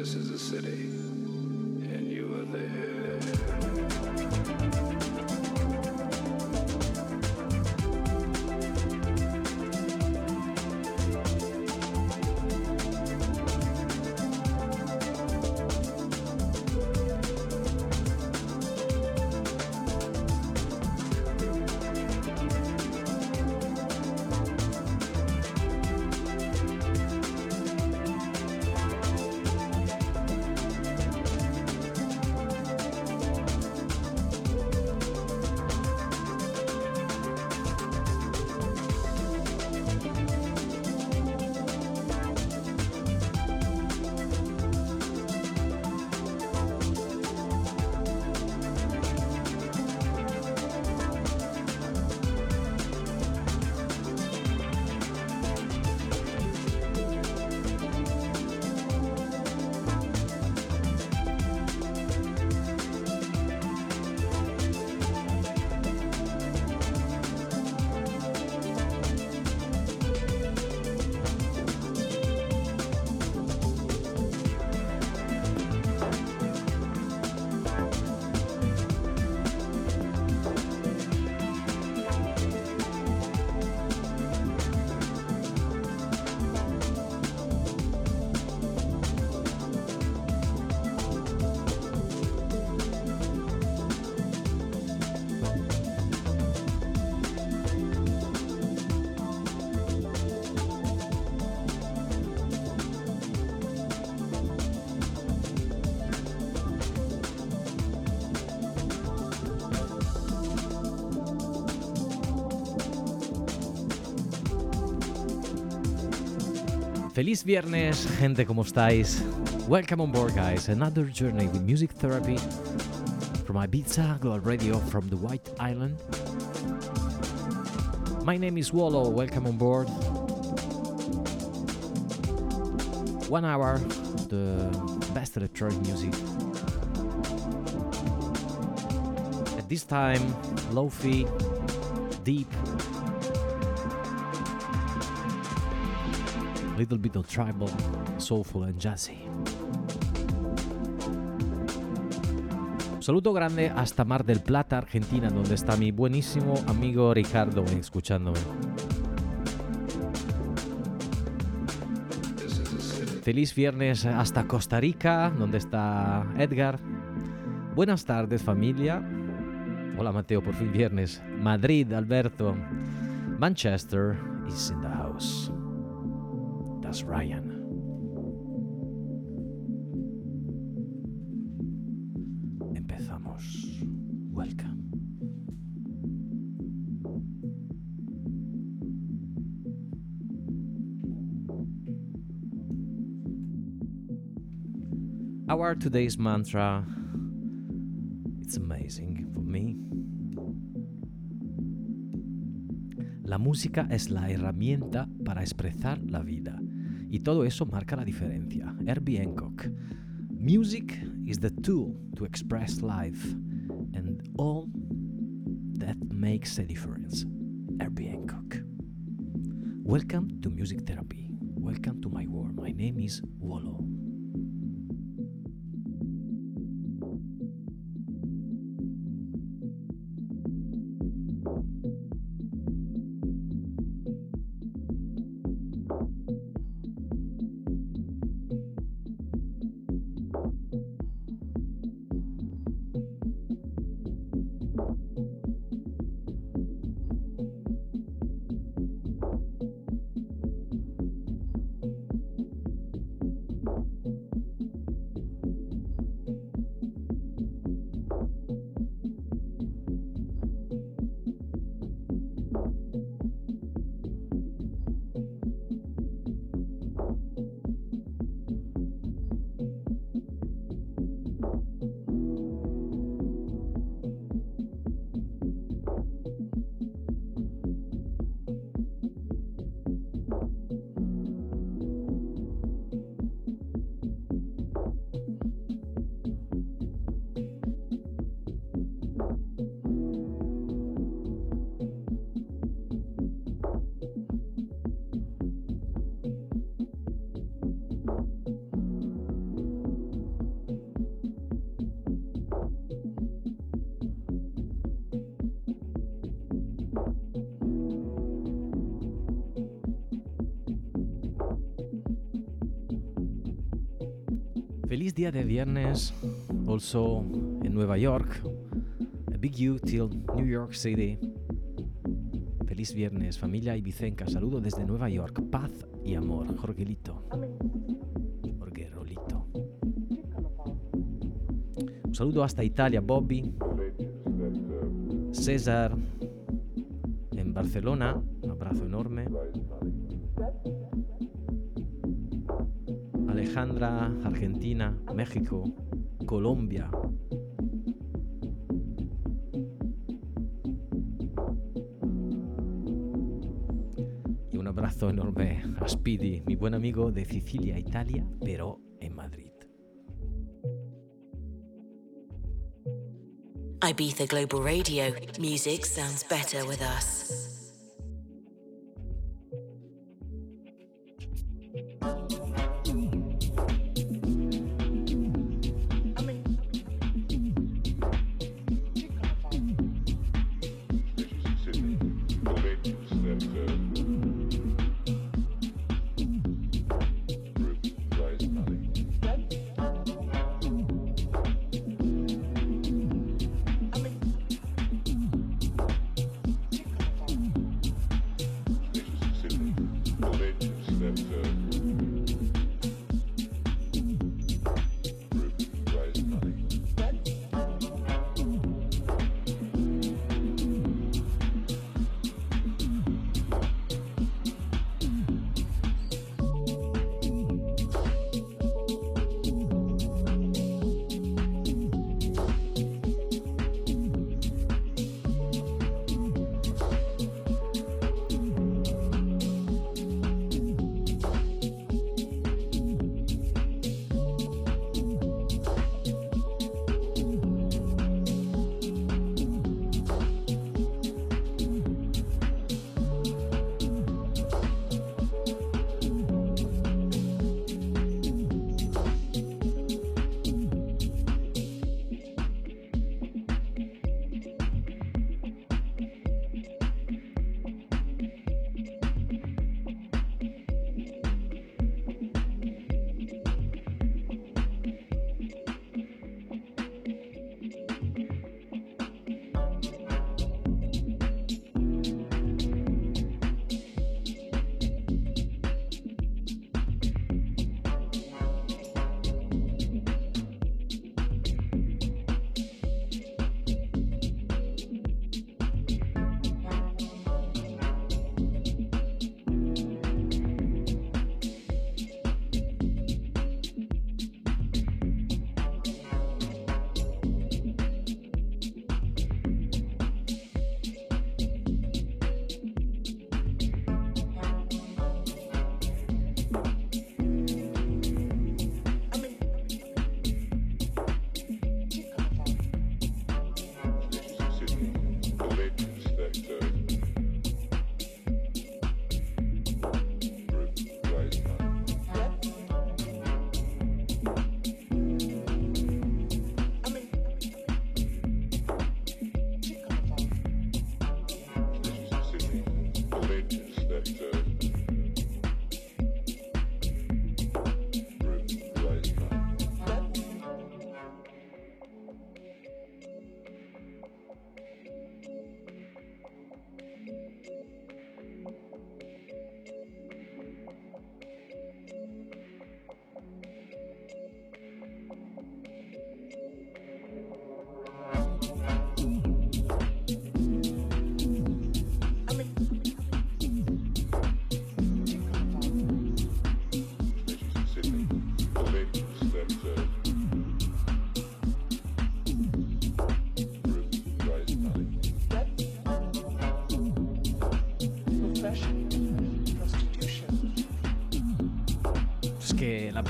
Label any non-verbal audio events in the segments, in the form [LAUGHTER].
This is a city, and you are there. Feliz viernes, gente, ¿cómo estáis? Welcome on board, guys. Another journey with music therapy from Ibiza Global Radio from the White Island. My name is Wallo. Welcome on board. One hour, the best electronic music. At this time, lofi, deep, little bit of tribal, soulful and jazzy. Saludo grande hasta Mar del Plata, Argentina, donde está mi buenísimo amigo Ricardo escuchándome. Feliz viernes hasta Costa Rica, donde está Edgar. Buenas tardes familia. Hola Mateo, por fin viernes. Madrid, Alberto. Manchester is in the house. Ryan. Empezamos. Welcome. Our today's mantra it's amazing for me. La música es la herramienta para expresar la vida y todo eso marca la diferencia. Herbie Hancock. Music is the tool to express life and all that makes a difference. Herbie Hancock. Welcome to Music Therapy. Welcome to my world. My name is Wallo. Feliz día de viernes, also en Nueva York. A big you till New York City. Feliz viernes, familia ibicenca. Saludo desde Nueva York. Paz y amor. Jorgelito. Jorge Rolito. Un saludo hasta Italia, Bobby. César en Barcelona. Un abrazo enorme. Alejandra, Argentina, México, Colombia. Y un abrazo enorme a Speedy, mi buen amigo de Sicilia, Italia, pero en Madrid. Ibiza Global Radio. Music sounds better with us.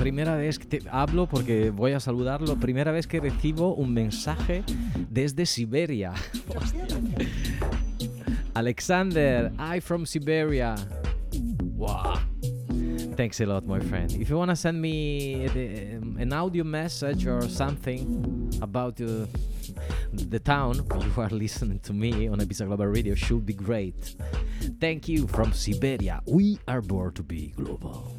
Primera vez que te hablo porque voy a saludarlo, primera vez que recibo un mensaje desde Siberia. [LAUGHS] Alexander, I from Siberia. Wow. Thanks a lot, my friend. If you want to send me um, an audio message or something about uh, the town [LAUGHS] you are listening to me on Ibiza Global Radio, should be great. Thank you from Siberia. We are born to be global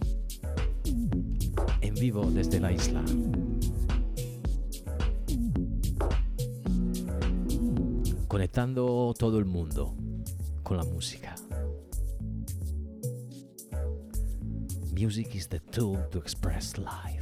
vivo desde la isla. Conectando todo el mundo con la música. Music is the tool to express life.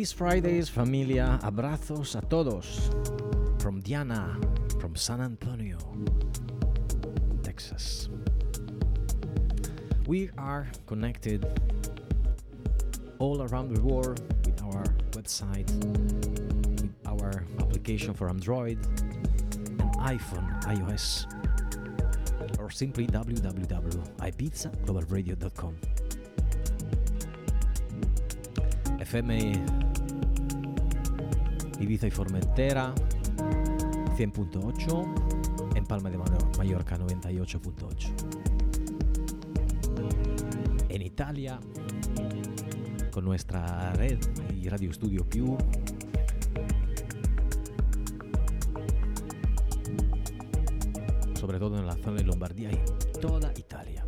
Feliz Fridays, familia. Abrazos a todos. From Diana, from San Antonio, Texas. We are connected all around the world with our website, with our application for Android and iPhone, iOS, or simply www.ibizaglobalradio.com. FM Ibiza y Formentera 100.8 en Palma de Mallorca 98.8 en Italia con nuestra red y Radio Studio Più sobre todo en la zona de Lombardía y toda Italia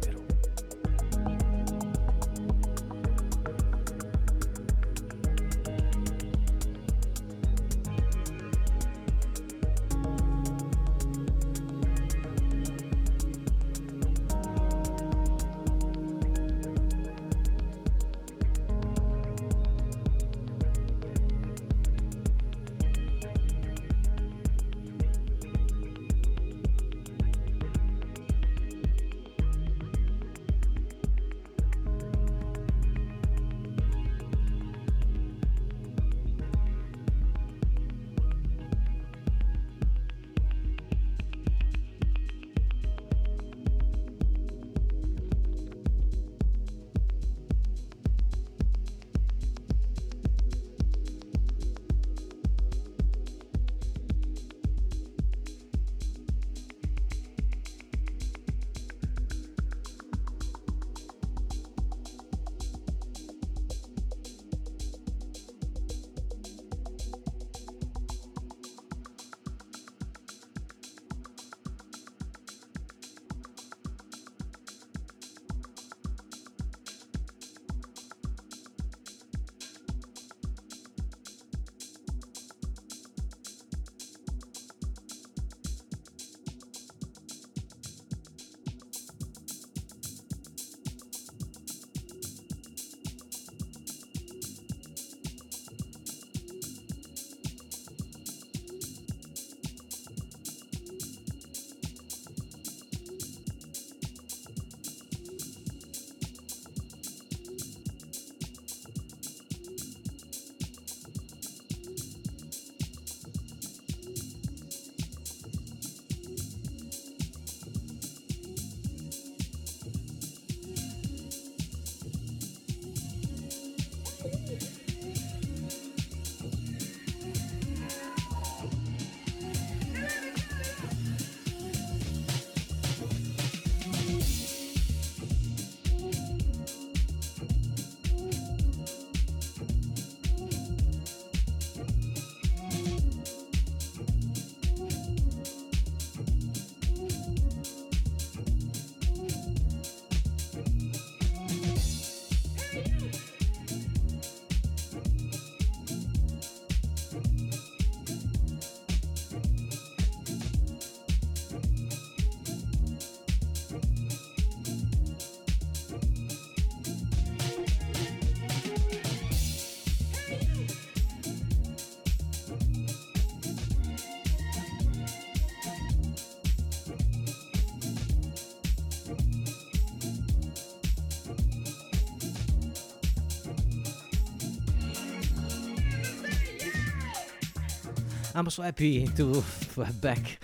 I'm so happy to, have back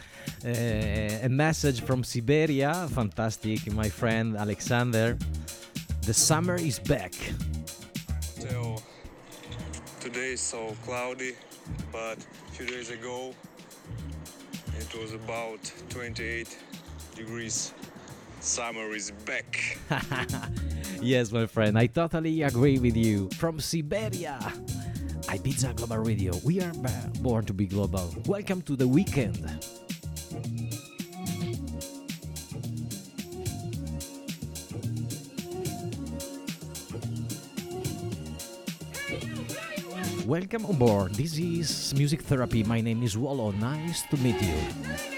uh, a message from Siberia. Fantastic, my friend Alexander. The summer is back. Till today is so cloudy, but a few days ago it was about 28 degrees. Summer is back. [LAUGHS] yes, my friend, I totally agree with you. From Siberia. Ibiza Global Radio. We are born to be global. Welcome to the weekend. Welcome on board. This is Music Therapy. My name is Wallo. Nice to meet you.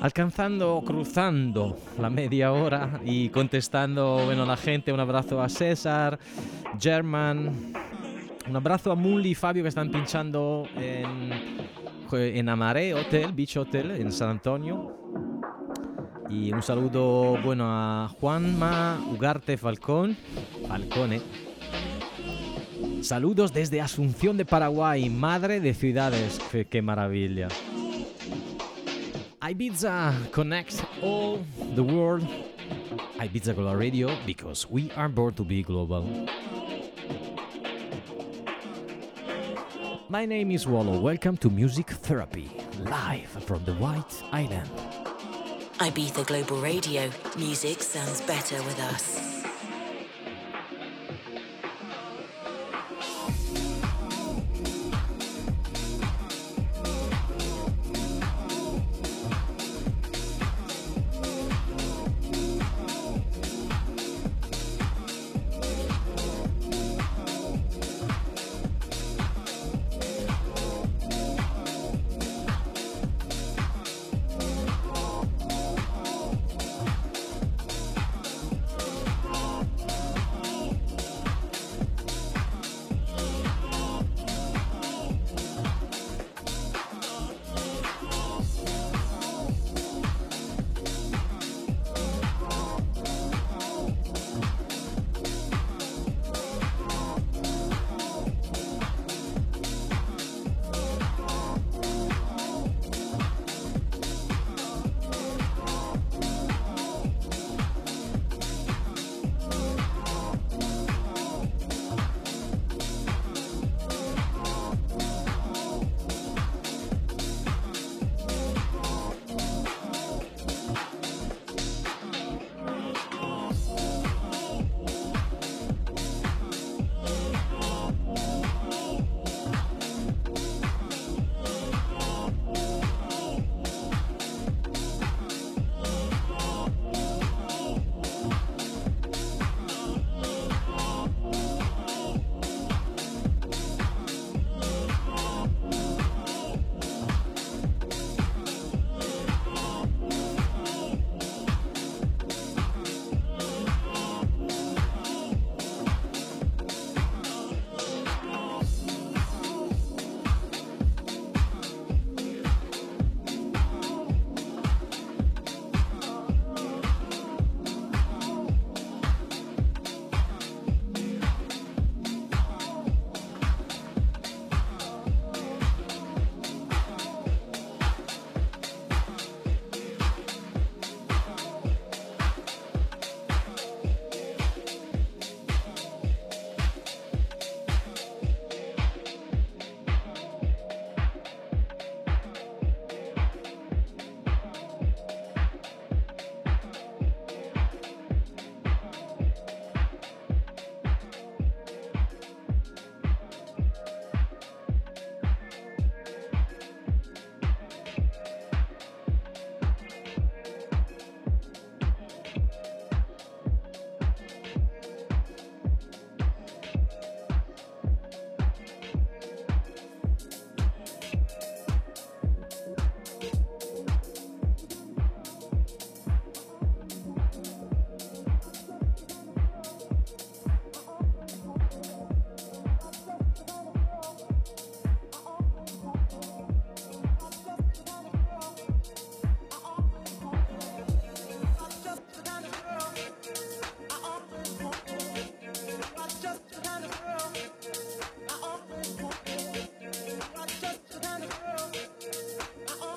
Alcanzando, cruzando la media hora y contestando, bueno, la gente, un abrazo a César, German, un abrazo a Mully y Fabio que están pinchando en, en Amaré Hotel, Beach Hotel, en San Antonio. Y un saludo, bueno, a Juanma Ugarte Falcón, Falcone. Saludos desde Asunción de Paraguay, madre de ciudades. Qué maravilla. Ibiza connects all the world. Ibiza Global Radio because we are born to be global. My name is Wallo. Welcome to Music Therapy, live from the White Island. Ibiza Global Radio. Music sounds better with us.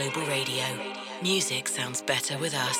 Global Radio. Music sounds better with us.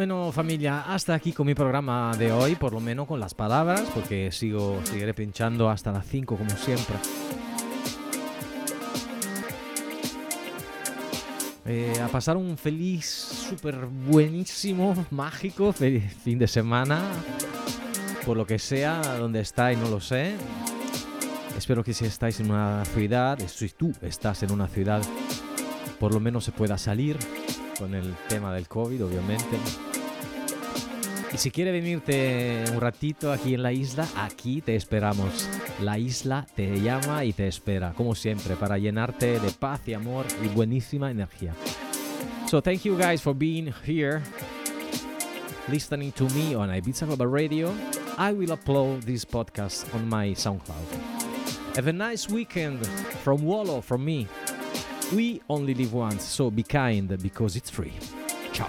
Bueno, familia, hasta aquí con mi programa de hoy, por lo menos con las palabras, porque sigo, seguiré pinchando hasta las 5 como siempre. Eh, a pasar un feliz, súper buenísimo, mágico fe- fin de semana, por lo que sea, donde estáis no lo sé. Espero que si estáis en una ciudad, si tú estás en una ciudad, por lo menos se pueda salir con el tema del COVID, obviamente. Y si quiere venirte un ratito aquí en la isla, aquí te esperamos. La isla te llama y te espera, como siempre, para llenarte de paz y amor y buenísima energía. So thank you guys for being here, listening to me on Ibiza Global Radio. I will upload this podcast on my SoundCloud. Have a nice weekend from Wolo, from me. We only live once, so be kind because it's free. Ciao.